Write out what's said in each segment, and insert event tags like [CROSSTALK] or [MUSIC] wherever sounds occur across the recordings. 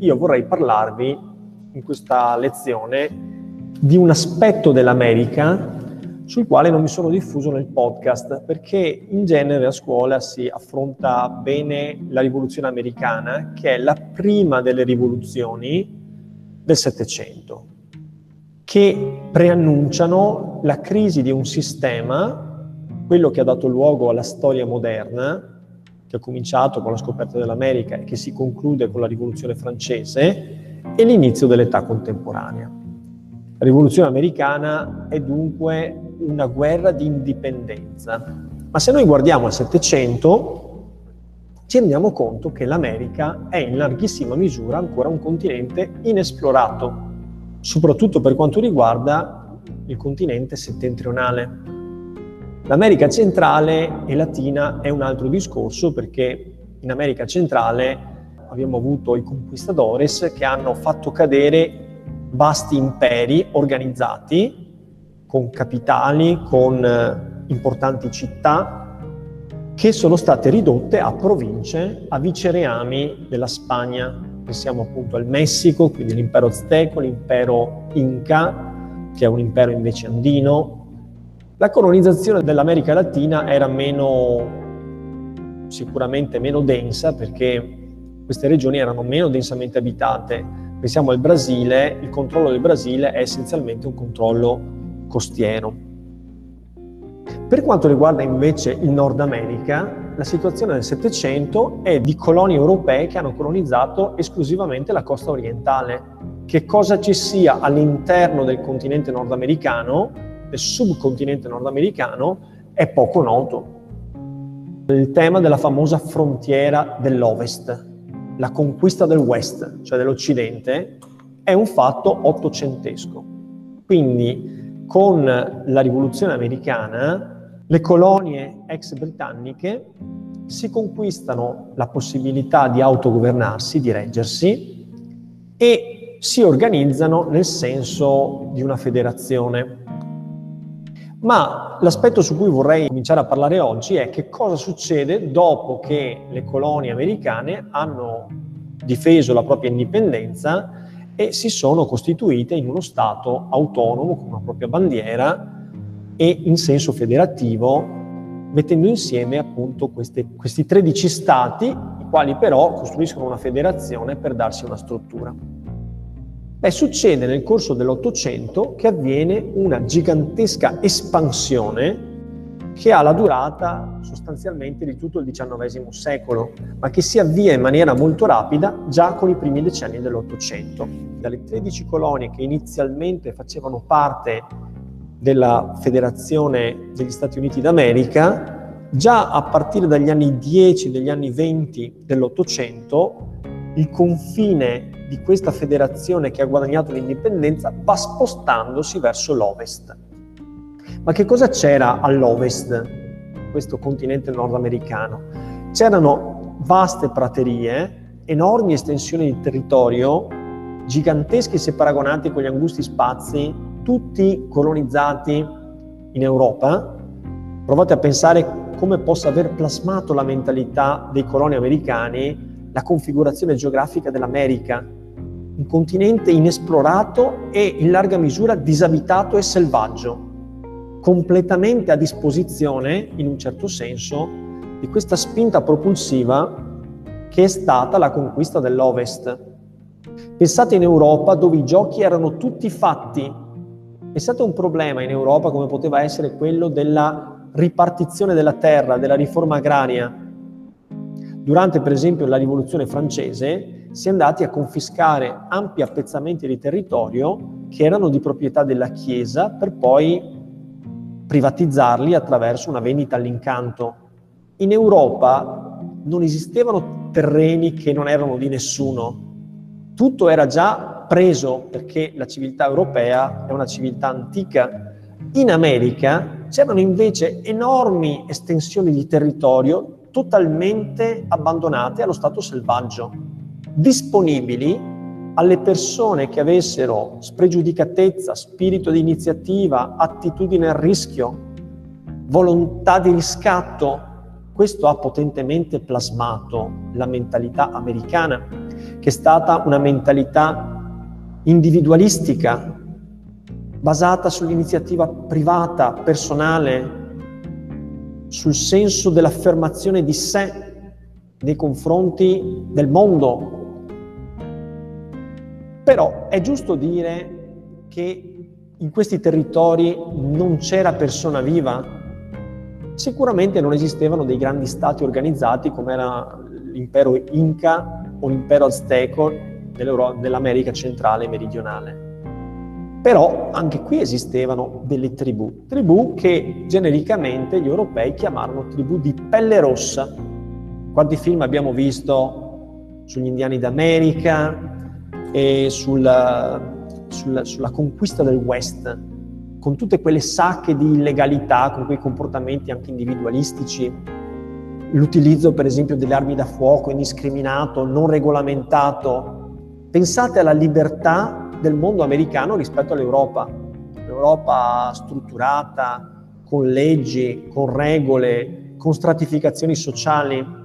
io vorrei parlarvi in questa lezione di un aspetto dell'America sul quale non mi sono diffuso nel podcast, perché in genere a scuola si affronta bene la rivoluzione americana, che è la prima delle rivoluzioni del Settecento, che preannunciano la crisi di un sistema, quello che ha dato luogo alla storia moderna, che ha cominciato con la scoperta dell'America e che si conclude con la rivoluzione francese, e l'inizio dell'età contemporanea. La rivoluzione americana è dunque una guerra di indipendenza, ma se noi guardiamo al Settecento ci rendiamo conto che l'America è in larghissima misura ancora un continente inesplorato, soprattutto per quanto riguarda il continente settentrionale. L'America centrale e latina è un altro discorso perché in America centrale abbiamo avuto i conquistadores che hanno fatto cadere vasti imperi organizzati con capitali, con eh, importanti città che sono state ridotte a province, a vicereami della Spagna. Pensiamo appunto al Messico, quindi l'impero azteco, l'impero Inca, che è un impero invece andino. La colonizzazione dell'America Latina era meno, sicuramente meno densa perché queste regioni erano meno densamente abitate. Pensiamo al Brasile, il controllo del Brasile è essenzialmente un controllo costiero. Per quanto riguarda invece il Nord America, la situazione del Settecento è di colonie europee che hanno colonizzato esclusivamente la costa orientale. Che cosa ci sia all'interno del continente nordamericano, del subcontinente nordamericano, è poco noto. Il tema della famosa frontiera dell'Ovest, la conquista del West, cioè dell'Occidente, è un fatto ottocentesco. Quindi con la rivoluzione americana le colonie ex britanniche si conquistano la possibilità di autogovernarsi, di reggersi e si organizzano nel senso di una federazione. Ma l'aspetto su cui vorrei cominciare a parlare oggi è che cosa succede dopo che le colonie americane hanno difeso la propria indipendenza e si sono costituite in uno Stato autonomo con una propria bandiera e in senso federativo, mettendo insieme appunto queste, questi 13 Stati, i quali però costruiscono una federazione per darsi una struttura. Beh, succede nel corso dell'Ottocento che avviene una gigantesca espansione che ha la durata sostanzialmente di tutto il XIX secolo, ma che si avvia in maniera molto rapida già con i primi decenni dell'Ottocento. Dalle 13 colonie che inizialmente facevano parte della Federazione degli Stati Uniti d'America, già a partire dagli anni 10, degli anni 20 dell'Ottocento, il confine di questa federazione che ha guadagnato l'indipendenza va spostandosi verso l'ovest. Ma che cosa c'era all'ovest, questo continente nordamericano? C'erano vaste praterie, enormi estensioni di territorio, giganteschi se paragonati con gli angusti spazi, tutti colonizzati in Europa. Provate a pensare come possa aver plasmato la mentalità dei coloni americani la configurazione geografica dell'America, un continente inesplorato e in larga misura disabitato e selvaggio completamente a disposizione, in un certo senso, di questa spinta propulsiva che è stata la conquista dell'Ovest. Pensate in Europa dove i giochi erano tutti fatti. Pensate a un problema in Europa come poteva essere quello della ripartizione della terra, della riforma agraria. Durante per esempio la rivoluzione francese si è andati a confiscare ampi appezzamenti di territorio che erano di proprietà della Chiesa per poi privatizzarli attraverso una vendita all'incanto. In Europa non esistevano terreni che non erano di nessuno, tutto era già preso perché la civiltà europea è una civiltà antica. In America c'erano invece enormi estensioni di territorio totalmente abbandonate allo stato selvaggio, disponibili alle persone che avessero spregiudicatezza, spirito di iniziativa, attitudine al rischio, volontà di riscatto, questo ha potentemente plasmato la mentalità americana. che è stata una mentalità individualistica, basata sull'iniziativa privata, personale, sul senso dell'affermazione di sé nei confronti del mondo. Però è giusto dire che in questi territori non c'era persona viva. Sicuramente non esistevano dei grandi stati organizzati come era l'impero Inca o l'impero azteco dell'America centrale e meridionale. Però anche qui esistevano delle tribù, tribù che genericamente gli europei chiamarono tribù di pelle rossa. Quanti film abbiamo visto sugli indiani d'America e sulla, sulla, sulla conquista del West, con tutte quelle sacche di illegalità, con quei comportamenti anche individualistici, l'utilizzo per esempio delle armi da fuoco indiscriminato, non regolamentato. Pensate alla libertà del mondo americano rispetto all'Europa. L'Europa strutturata, con leggi, con regole, con stratificazioni sociali.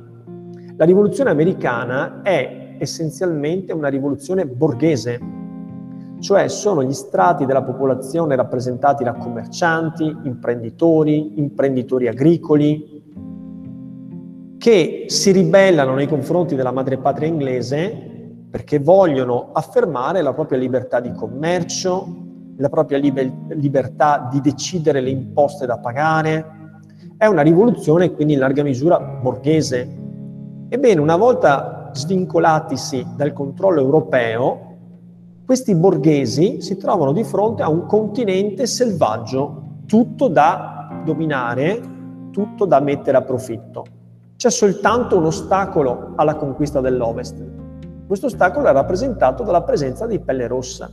La rivoluzione americana è essenzialmente una rivoluzione borghese, cioè sono gli strati della popolazione rappresentati da commercianti, imprenditori, imprenditori agricoli, che si ribellano nei confronti della madrepatria inglese perché vogliono affermare la propria libertà di commercio, la propria liber- libertà di decidere le imposte da pagare. È una rivoluzione quindi in larga misura borghese. Ebbene, una volta svincolatisi dal controllo europeo, questi borghesi si trovano di fronte a un continente selvaggio, tutto da dominare, tutto da mettere a profitto. C'è soltanto un ostacolo alla conquista dell'Ovest, questo ostacolo è rappresentato dalla presenza di pelle rossa.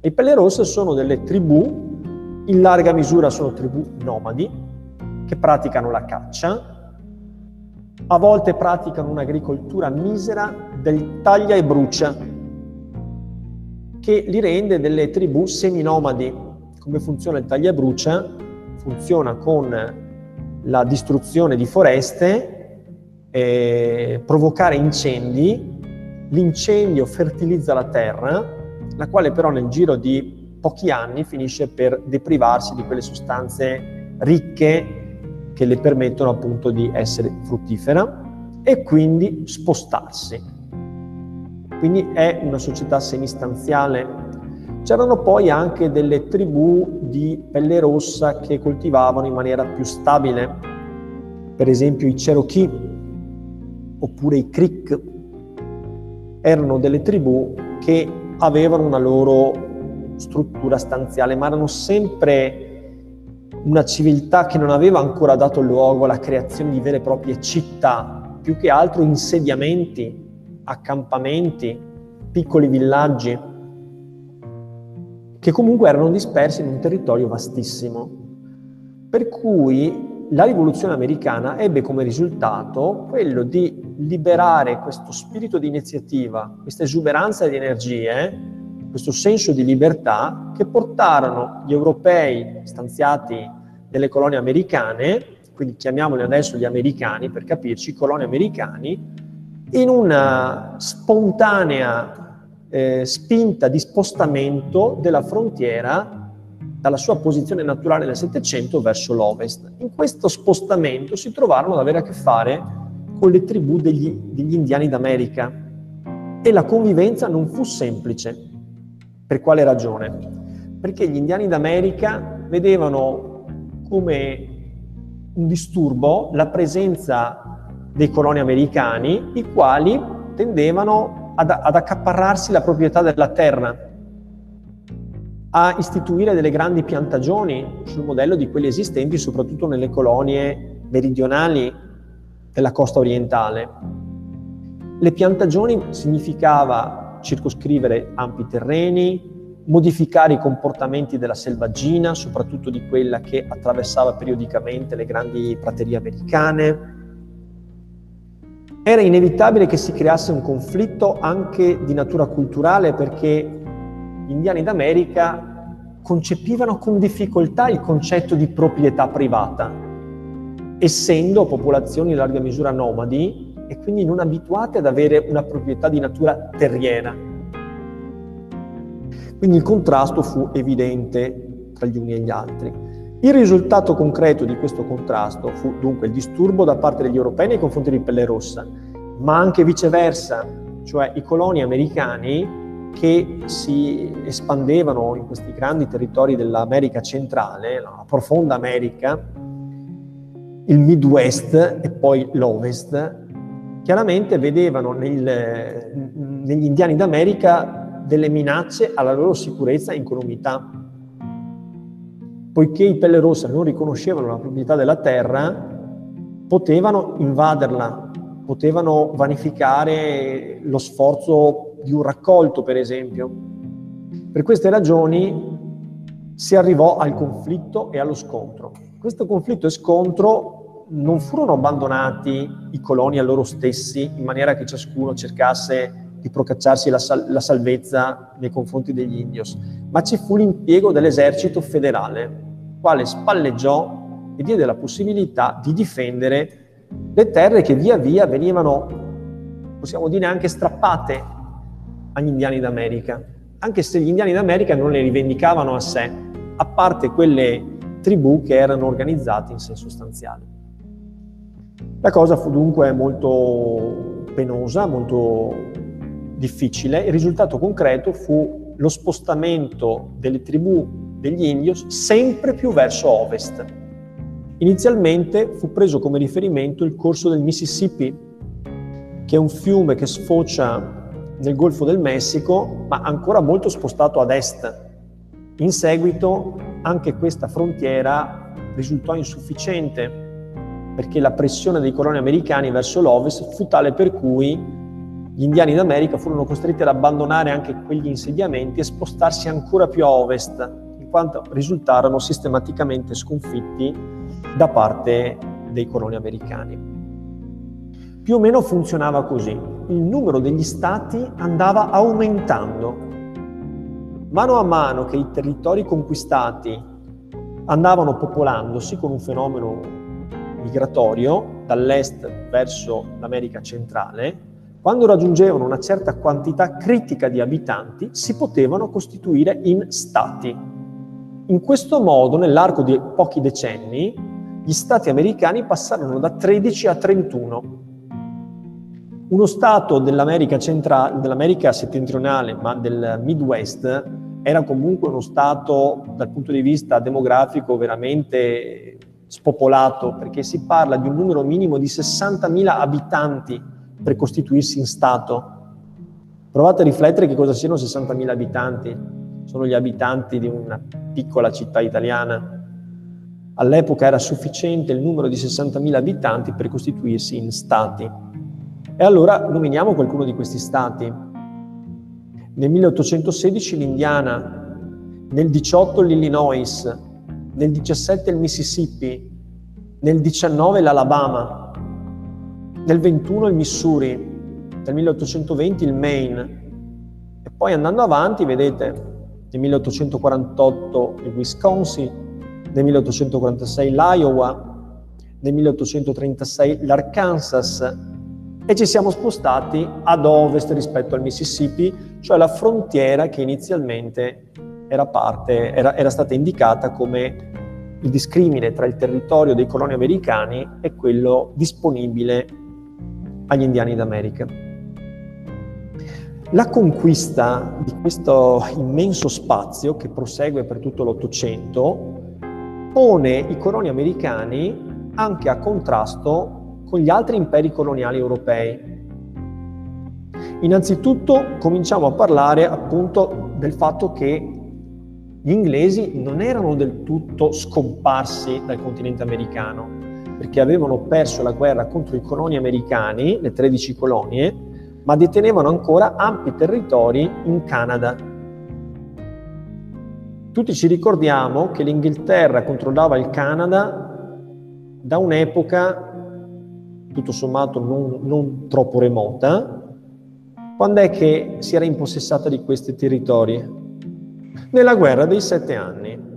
Le pelle rosse sono delle tribù, in larga misura sono tribù nomadi, che praticano la caccia, a volte praticano un'agricoltura misera del taglia e brucia, che li rende delle tribù seminomadi. Come funziona il taglia e brucia? Funziona con la distruzione di foreste, eh, provocare incendi l'incendio fertilizza la terra, la quale però nel giro di pochi anni finisce per deprivarsi di quelle sostanze ricche che le permettono appunto di essere fruttifera e quindi spostarsi. Quindi è una società semistanziale. C'erano poi anche delle tribù di pelle rossa che coltivavano in maniera più stabile, per esempio i Cherokee oppure i Creek, erano delle tribù che avevano una loro struttura stanziale, ma erano sempre una civiltà che non aveva ancora dato luogo alla creazione di vere e proprie città, più che altro insediamenti, accampamenti, piccoli villaggi, che comunque erano dispersi in un territorio vastissimo. Per cui la rivoluzione americana ebbe come risultato quello di liberare questo spirito di iniziativa, questa esuberanza di energie, questo senso di libertà che portarono gli europei stanziati nelle colonie americane, quindi chiamiamoli adesso gli americani per capirci, colonie americani, in una spontanea eh, spinta di spostamento della frontiera dalla sua posizione naturale nel Settecento verso l'ovest. In questo spostamento si trovarono ad avere a che fare con le tribù degli, degli indiani d'America e la convivenza non fu semplice. Per quale ragione? Perché gli indiani d'America vedevano come un disturbo la presenza dei coloni americani, i quali tendevano ad, ad accaparrarsi la proprietà della terra a istituire delle grandi piantagioni sul modello di quelli esistenti soprattutto nelle colonie meridionali della costa orientale. Le piantagioni significava circoscrivere ampi terreni, modificare i comportamenti della selvaggina, soprattutto di quella che attraversava periodicamente le grandi praterie americane. Era inevitabile che si creasse un conflitto anche di natura culturale perché gli indiani d'America concepivano con difficoltà il concetto di proprietà privata, essendo popolazioni in larga misura nomadi e quindi non abituate ad avere una proprietà di natura terriera. Quindi il contrasto fu evidente tra gli uni e gli altri. Il risultato concreto di questo contrasto fu dunque il disturbo da parte degli europei nei confronti di Pelle Rossa, ma anche viceversa, cioè i coloni americani che si espandevano in questi grandi territori dell'America centrale, la profonda America, il Midwest e poi l'Ovest, chiaramente vedevano nel, negli indiani d'America delle minacce alla loro sicurezza e incolumità. Poiché i pelle rosse non riconoscevano la proprietà della terra, potevano invaderla, potevano vanificare lo sforzo di un raccolto, per esempio. Per queste ragioni si arrivò al conflitto e allo scontro. Questo conflitto e scontro non furono abbandonati i coloni a loro stessi in maniera che ciascuno cercasse di procacciarsi la, sal- la salvezza nei confronti degli indios, ma ci fu l'impiego dell'esercito federale, quale spalleggiò e diede la possibilità di difendere le terre che via via venivano, possiamo dire, anche strappate agli indiani d'America, anche se gli indiani d'America non le rivendicavano a sé, a parte quelle tribù che erano organizzate in senso sostanziale. La cosa fu dunque molto penosa, molto difficile. Il risultato concreto fu lo spostamento delle tribù degli indios sempre più verso ovest. Inizialmente fu preso come riferimento il corso del Mississippi, che è un fiume che sfocia nel Golfo del Messico, ma ancora molto spostato ad est. In seguito anche questa frontiera risultò insufficiente perché la pressione dei coloni americani verso l'ovest fu tale per cui gli indiani d'America furono costretti ad abbandonare anche quegli insediamenti e spostarsi ancora più a ovest, in quanto risultarono sistematicamente sconfitti da parte dei coloni americani. Più o meno funzionava così. Il numero degli stati andava aumentando. Mano a mano che i territori conquistati andavano popolandosi con un fenomeno migratorio dall'est verso l'America centrale, quando raggiungevano una certa quantità critica di abitanti, si potevano costituire in stati. In questo modo, nell'arco di pochi decenni, gli stati americani passarono da 13 a 31 uno Stato dell'America, centrale, dell'America settentrionale, ma del Midwest, era comunque uno Stato dal punto di vista demografico veramente spopolato, perché si parla di un numero minimo di 60.000 abitanti per costituirsi in Stato. Provate a riflettere che cosa siano 60.000 abitanti. Sono gli abitanti di una piccola città italiana. All'epoca era sufficiente il numero di 60.000 abitanti per costituirsi in Stati. E allora nominiamo qualcuno di questi stati. Nel 1816 l'Indiana, nel 18 l'Illinois, nel 17 il Mississippi, nel 19 l'Alabama, nel 21 il Missouri, nel 1820 il Maine. E poi andando avanti vedete nel 1848 il Wisconsin, nel 1846 l'Iowa, nel 1836 l'Arkansas, e ci siamo spostati ad ovest rispetto al Mississippi, cioè la frontiera che inizialmente era, parte, era, era stata indicata come il discrimine tra il territorio dei coloni americani e quello disponibile agli indiani d'America. La conquista di questo immenso spazio che prosegue per tutto l'Ottocento pone i coloni americani anche a contrasto con gli altri imperi coloniali europei. Innanzitutto cominciamo a parlare appunto del fatto che gli inglesi non erano del tutto scomparsi dal continente americano, perché avevano perso la guerra contro i coloni americani, le 13 colonie, ma detenevano ancora ampi territori in Canada. Tutti ci ricordiamo che l'Inghilterra controllava il Canada da un'epoca tutto sommato non, non troppo remota, quando è che si era impossessata di questi territori? Nella guerra dei sette anni.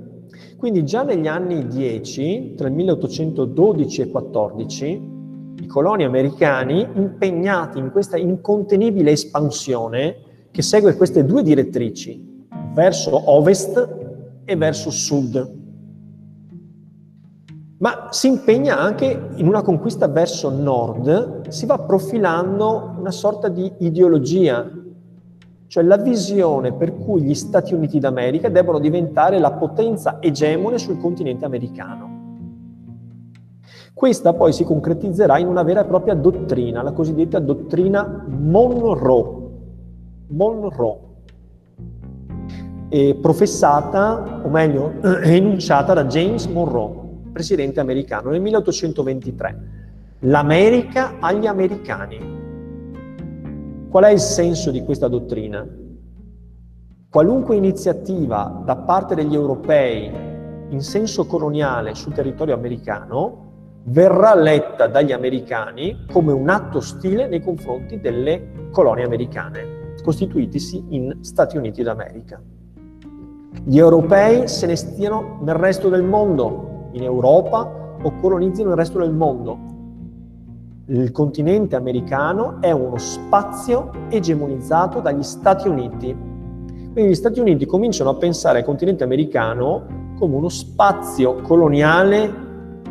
Quindi già negli anni 10, tra il 1812 e 14, i coloni americani impegnati in questa incontenibile espansione che segue queste due direttrici, verso ovest e verso sud. Ma si impegna anche in una conquista verso nord, si va profilando una sorta di ideologia, cioè la visione per cui gli Stati Uniti d'America devono diventare la potenza egemone sul continente americano. Questa poi si concretizzerà in una vera e propria dottrina, la cosiddetta dottrina Monroe. Monroe, professata, o meglio, [CLEARS THROAT] enunciata da James Monroe, presidente americano, nel 1823. L'America agli americani. Qual è il senso di questa dottrina? Qualunque iniziativa da parte degli europei in senso coloniale sul territorio americano verrà letta dagli americani come un atto ostile nei confronti delle colonie americane, costituitisi in Stati Uniti d'America. Gli europei se ne stiano nel resto del mondo, in Europa o colonizzino il resto del mondo. Il continente americano è uno spazio egemonizzato dagli Stati Uniti. Quindi gli Stati Uniti cominciano a pensare al continente americano come uno spazio coloniale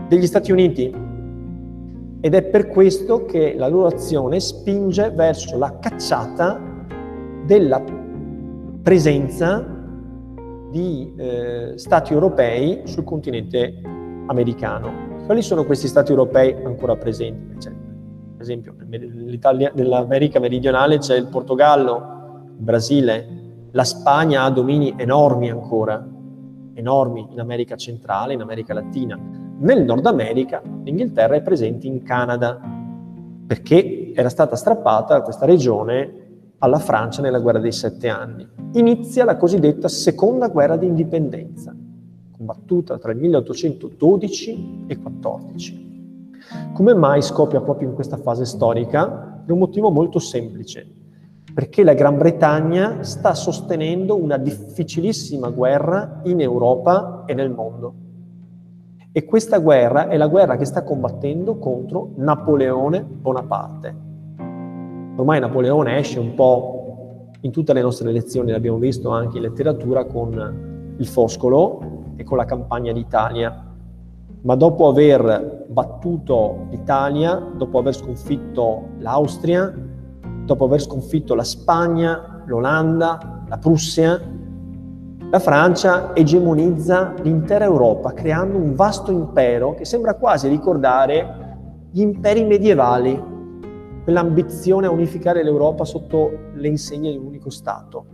degli Stati Uniti ed è per questo che la loro azione spinge verso la cacciata della presenza di eh, stati europei sul continente americano. Quali sono questi stati europei ancora presenti? C'è, per esempio, nell'America meridionale c'è il Portogallo, il Brasile, la Spagna ha domini enormi ancora, enormi in America centrale, in America Latina. Nel Nord America l'Inghilterra è presente in Canada perché era stata strappata questa regione alla Francia nella guerra dei sette anni. Inizia la cosiddetta seconda guerra di indipendenza, combattuta tra il 1812 e 14. Come mai scoppia proprio in questa fase storica? Per un motivo molto semplice, perché la Gran Bretagna sta sostenendo una difficilissima guerra in Europa e nel mondo. E questa guerra è la guerra che sta combattendo contro Napoleone Bonaparte. Ormai Napoleone esce un po' in tutte le nostre lezioni, l'abbiamo visto anche in letteratura con il Foscolo e con la campagna d'Italia. Ma dopo aver battuto l'Italia, dopo aver sconfitto l'Austria, dopo aver sconfitto la Spagna, l'Olanda, la Prussia, la Francia egemonizza l'intera Europa creando un vasto impero che sembra quasi ricordare gli imperi medievali, quell'ambizione a unificare l'Europa sotto le insegne di un unico Stato.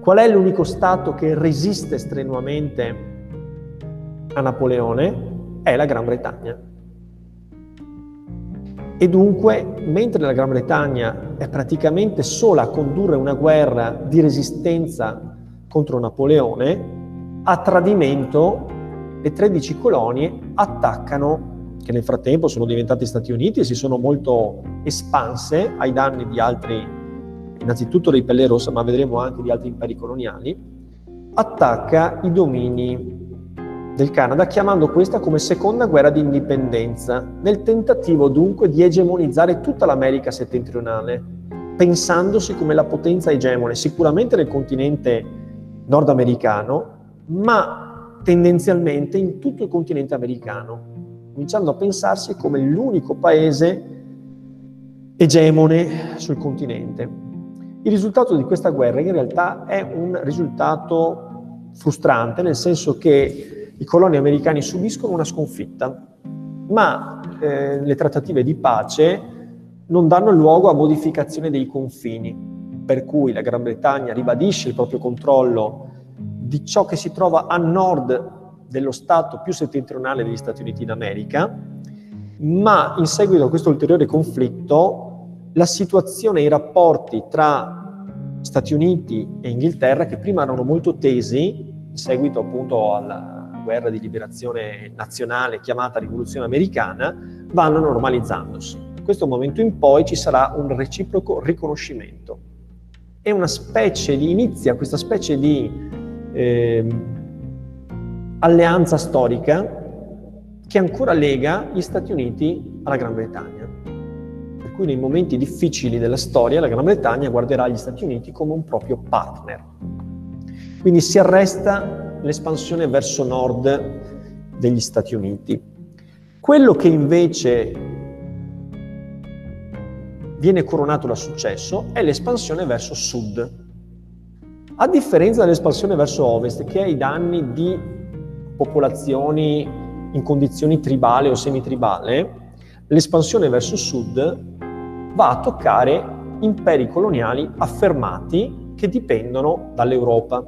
Qual è l'unico Stato che resiste strenuamente a Napoleone? È la Gran Bretagna. E dunque, mentre la Gran Bretagna è praticamente sola a condurre una guerra di resistenza contro Napoleone, a tradimento le 13 colonie attaccano, che nel frattempo sono diventate Stati Uniti e si sono molto espanse ai danni di altri, innanzitutto dei Pelle Rossa, ma vedremo anche di altri imperi coloniali, attacca i domini del Canada, chiamando questa come seconda guerra di indipendenza, nel tentativo dunque di egemonizzare tutta l'America settentrionale, pensandosi come la potenza egemone, sicuramente nel continente nordamericano, ma tendenzialmente in tutto il continente americano, cominciando a pensarsi come l'unico paese egemone sul continente. Il risultato di questa guerra in realtà è un risultato frustrante, nel senso che i coloni americani subiscono una sconfitta, ma eh, le trattative di pace non danno luogo a modificazione dei confini per cui la Gran Bretagna ribadisce il proprio controllo di ciò che si trova a nord dello stato più settentrionale degli Stati Uniti d'America, ma in seguito a questo ulteriore conflitto la situazione e i rapporti tra Stati Uniti e Inghilterra, che prima erano molto tesi, in seguito appunto alla guerra di liberazione nazionale chiamata Rivoluzione Americana, vanno normalizzandosi. Da questo momento in poi ci sarà un reciproco riconoscimento è una specie di, inizia questa specie di eh, alleanza storica che ancora lega gli Stati Uniti alla Gran Bretagna. Per cui nei momenti difficili della storia la Gran Bretagna guarderà gli Stati Uniti come un proprio partner. Quindi si arresta l'espansione verso nord degli Stati Uniti. Quello che invece viene coronato da successo è l'espansione verso sud. A differenza dell'espansione verso ovest, che ha i danni di popolazioni in condizioni tribali o semitribale, l'espansione verso sud va a toccare imperi coloniali affermati che dipendono dall'Europa.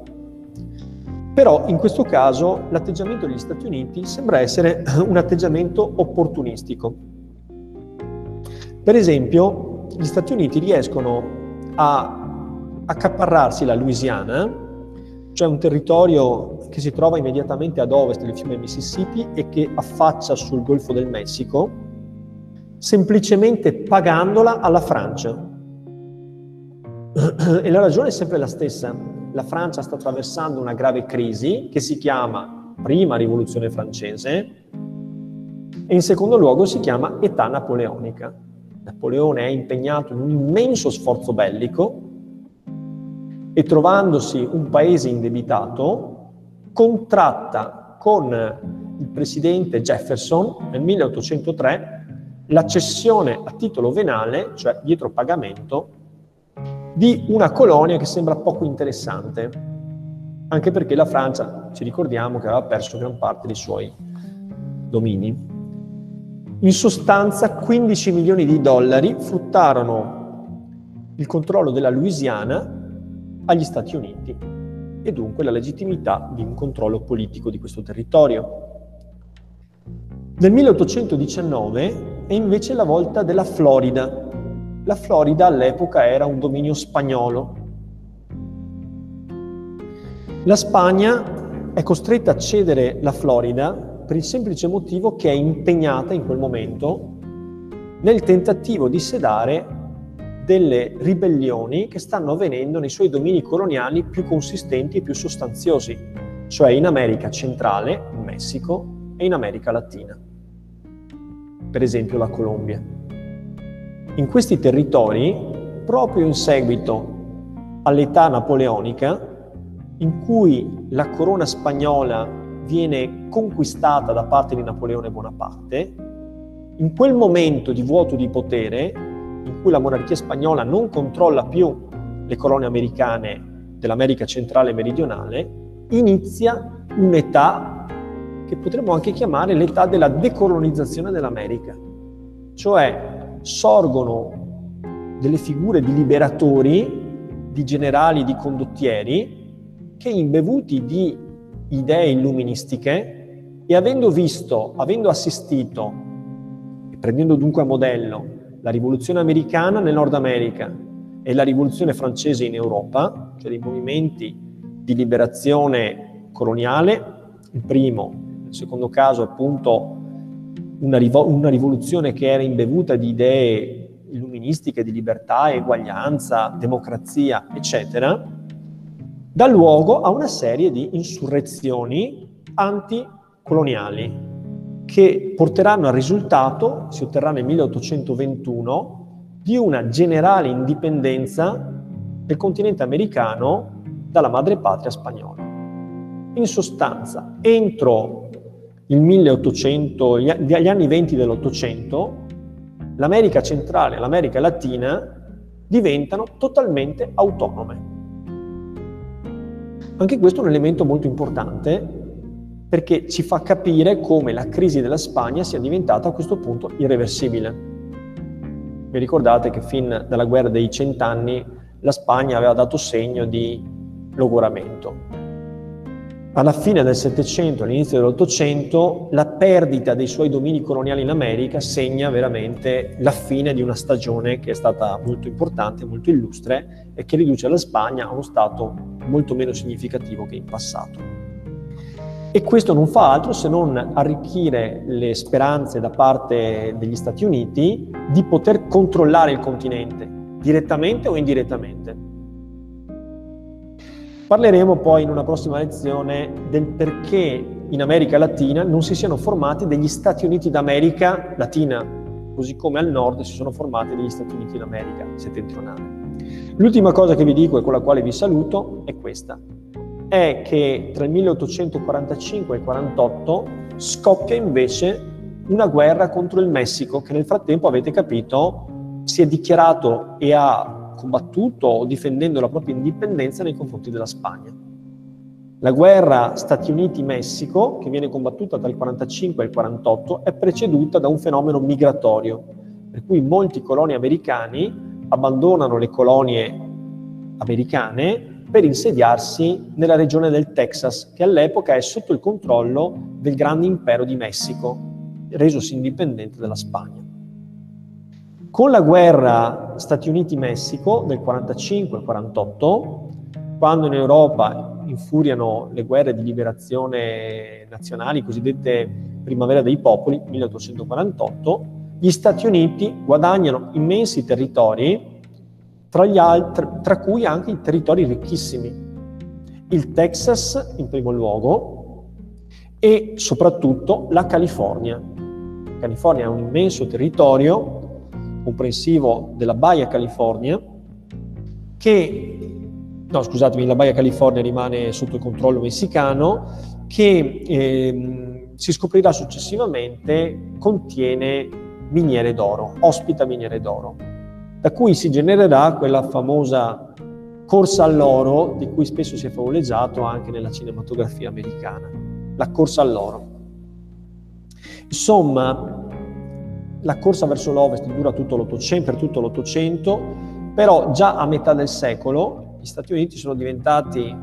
Però in questo caso l'atteggiamento degli Stati Uniti sembra essere un atteggiamento opportunistico. Per esempio, gli Stati Uniti riescono a accaparrarsi la Louisiana, cioè un territorio che si trova immediatamente ad ovest del fiume Mississippi e che affaccia sul Golfo del Messico, semplicemente pagandola alla Francia. [CLEARS THROAT] E la ragione è sempre la stessa. La Francia sta attraversando una grave crisi che si chiama prima rivoluzione francese e in secondo luogo si chiama età napoleonica. Napoleone è impegnato in un immenso sforzo bellico e trovandosi un paese indebitato contratta con il presidente Jefferson nel 1803 la cessione a titolo venale, cioè dietro pagamento, di una colonia che sembra poco interessante, anche perché la Francia, ci ricordiamo che aveva perso gran parte dei suoi domini. In sostanza 15 milioni di dollari fruttarono il controllo della Louisiana agli Stati Uniti e dunque la legittimità di un controllo politico di questo territorio. Nel 1819 è invece la volta della Florida, la Florida all'epoca era un dominio spagnolo. La Spagna è costretta a cedere la Florida per il semplice motivo che è impegnata in quel momento nel tentativo di sedare delle ribellioni che stanno avvenendo nei suoi domini coloniali più consistenti e più sostanziosi, cioè in America centrale, in Messico, e in America Latina. Per esempio la Colombia. In questi territori, proprio in seguito all'età napoleonica, in cui la corona spagnola viene conquistata da parte di Napoleone Bonaparte, in quel momento di vuoto di potere, in cui la monarchia spagnola non controlla più le colonie americane dell'America centrale e meridionale, inizia un'età che potremmo anche chiamare l'età della decolonizzazione dell'America, cioè sorgono delle figure di liberatori, di generali, di condottieri, che imbevuti di idee illuministiche e avendo visto, avendo assistito, e prendendo dunque a modello la rivoluzione americana nel Nord America e la rivoluzione francese in Europa, cioè dei movimenti di liberazione coloniale, il primo, nel secondo caso appunto una, rivo- una rivoluzione che era imbevuta di idee illuministiche di libertà, eguaglianza, democrazia, eccetera, dà luogo a una serie di insurrezioni anticoloniali che porteranno al risultato, si otterrà nel 1821, di una generale indipendenza del continente americano dalla madrepatria spagnola. In sostanza, entro il 1800, gli anni 20 dell'Ottocento, l'America centrale e l'America latina diventano totalmente autonome. Anche questo è un elemento molto importante perché ci fa capire come la crisi della Spagna sia diventata a questo punto irreversibile. Vi ricordate che fin dalla guerra dei cent'anni la Spagna aveva dato segno di logoramento alla fine del Settecento, all'inizio dell'Ottocento, la perdita dei suoi domini coloniali in America segna veramente la fine di una stagione che è stata molto importante, molto illustre e che riduce la Spagna a uno stato molto meno significativo che in passato. E questo non fa altro se non arricchire le speranze da parte degli Stati Uniti di poter controllare il continente, direttamente o indirettamente. Parleremo poi in una prossima lezione del perché in America Latina non si siano formati degli Stati Uniti d'America Latina, così come al nord si sono formati degli Stati Uniti d'America settentrionale. L'ultima cosa che vi dico e con la quale vi saluto è questa, è che tra il 1845 e il 1848 scoppia invece una guerra contro il Messico che nel frattempo avete capito si è dichiarato e ha combattuto difendendo la propria indipendenza nei confronti della Spagna. La guerra Stati Uniti-Messico, che viene combattuta tra il 45 e il 48, è preceduta da un fenomeno migratorio, per cui molti coloni americani abbandonano le colonie americane per insediarsi nella regione del Texas, che all'epoca è sotto il controllo del grande impero di Messico, resosi indipendente dalla Spagna. Con la guerra Stati Uniti-Messico del 45-48, quando in Europa infuriano le guerre di liberazione nazionali, cosiddette primavera dei popoli, 1848, gli Stati Uniti guadagnano immensi territori, tra, altri, tra cui anche i territori ricchissimi. Il Texas in primo luogo e soprattutto la California. La California è un immenso territorio comprensivo della Baia California che no scusatemi, la Baia California rimane sotto il controllo messicano, che eh, si scoprirà successivamente contiene miniere d'oro, ospita miniere d'oro, da cui si genererà quella famosa corsa all'oro di cui spesso si è favoleggiato anche nella cinematografia americana, la corsa all'oro. Insomma, la corsa verso l'ovest dura tutto l'Ottocento, per tutto l'Ottocento, però già a metà del secolo gli Stati Uniti sono diventati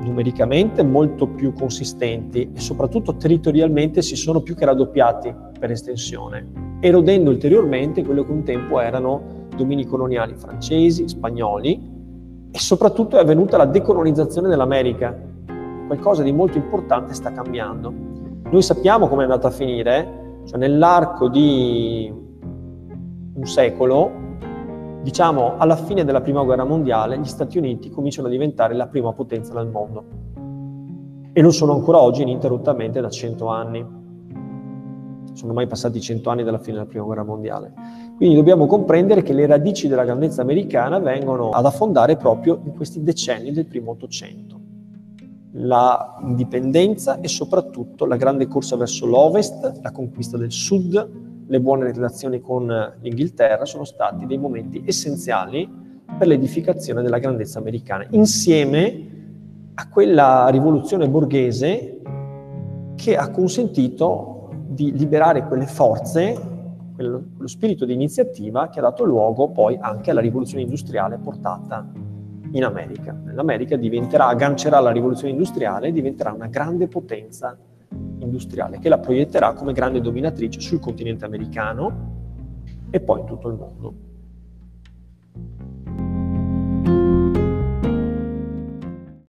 numericamente molto più consistenti e soprattutto territorialmente si sono più che raddoppiati per estensione, erodendo ulteriormente quello che un tempo erano domini coloniali francesi, spagnoli e soprattutto è avvenuta la decolonizzazione dell'America. Qualcosa di molto importante sta cambiando. Noi sappiamo come è andata a finire, cioè nell'arco di un secolo Diciamo, alla fine della Prima Guerra Mondiale gli Stati Uniti cominciano a diventare la prima potenza del mondo e lo sono ancora oggi ininterrottamente da 100 anni. Sono mai passati 100 anni dalla fine della Prima Guerra Mondiale. Quindi dobbiamo comprendere che le radici della grandezza americana vengono ad affondare proprio in questi decenni del primo Ottocento. La indipendenza e soprattutto la grande corsa verso l'ovest, la conquista del sud, le buone relazioni con l'Inghilterra sono stati dei momenti essenziali per l'edificazione della grandezza americana, insieme a quella rivoluzione borghese che ha consentito di liberare quelle forze, quello, quello spirito di iniziativa che ha dato luogo poi anche alla rivoluzione industriale portata in America. L'America diventerà, aggancerà la rivoluzione industriale e diventerà una grande potenza industriale che la proietterà come grande dominatrice sul continente americano e poi in tutto il mondo.